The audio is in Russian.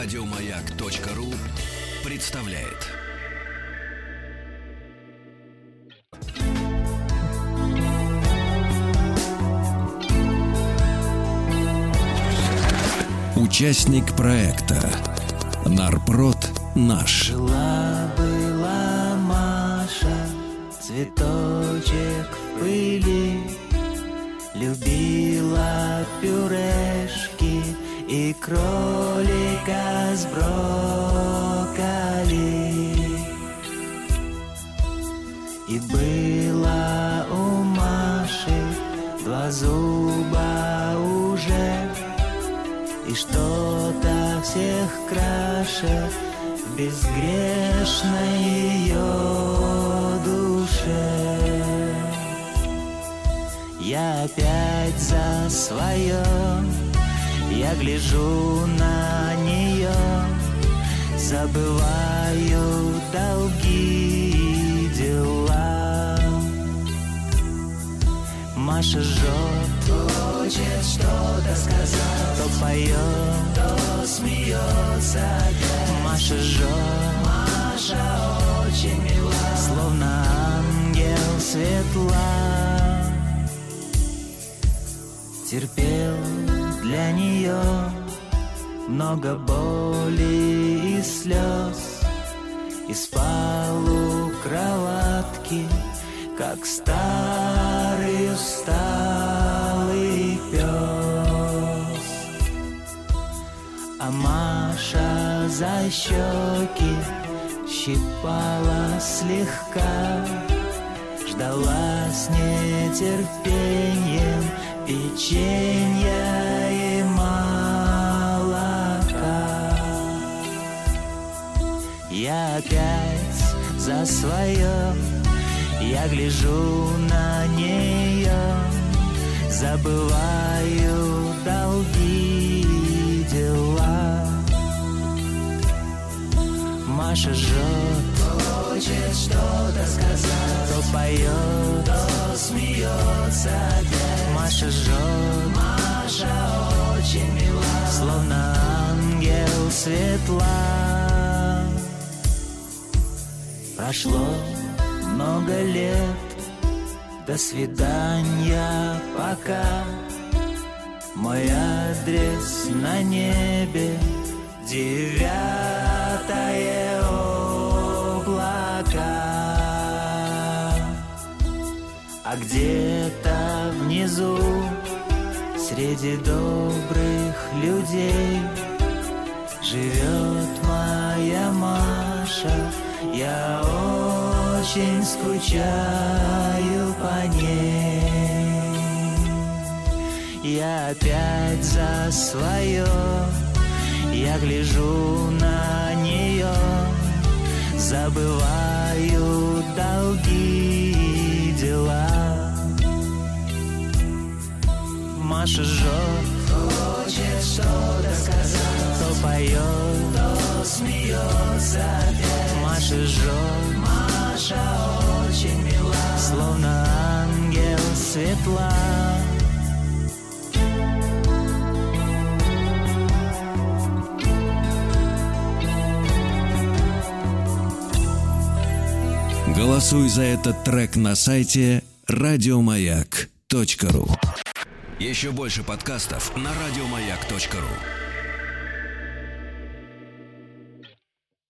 Радиомаяк.ру представляет. Участник проекта Нарпрод наш. Жила-была Маша, цветочек в пыли, Любила пюрешки и кролика с брокколи. И было у Маши два зуба уже, И что-то всех краше в безгрешной ее душе. Я опять за свое, я гляжу на забываю долги и дела. Маша жжет, хочет что-то сказать, то поет, то смеется опять. Маша жжет, Маша очень мила, словно ангел светла терпел для нее много боли и слез И спал у кроватки, как старый усталый пес А Маша за щеки щипала слегка Ждала с нетерпением печенья и молока. Опять за свое, я гляжу на нее, забываю долги и дела. Маша жжет, хочет что-то сказать, то поет, то смеется опять. Маша жжет, Маша очень мила, словно ангел светла. Прошло много лет, до свидания, пока. Мой адрес на небе, девятое облака. А где-то внизу, среди добрых людей, живет моя Маша. Я очень скучаю по ней. Я опять за свое, я гляжу на нее, забываю долги и дела. Маша жжет, хочет что-то сказать, то поет, то смеется опять. Маша жжет, Маша очень мила, словно ангел светла. Голосуй за этот трек на сайте радиомаяк.ру Еще больше подкастов на радиомаяк.ру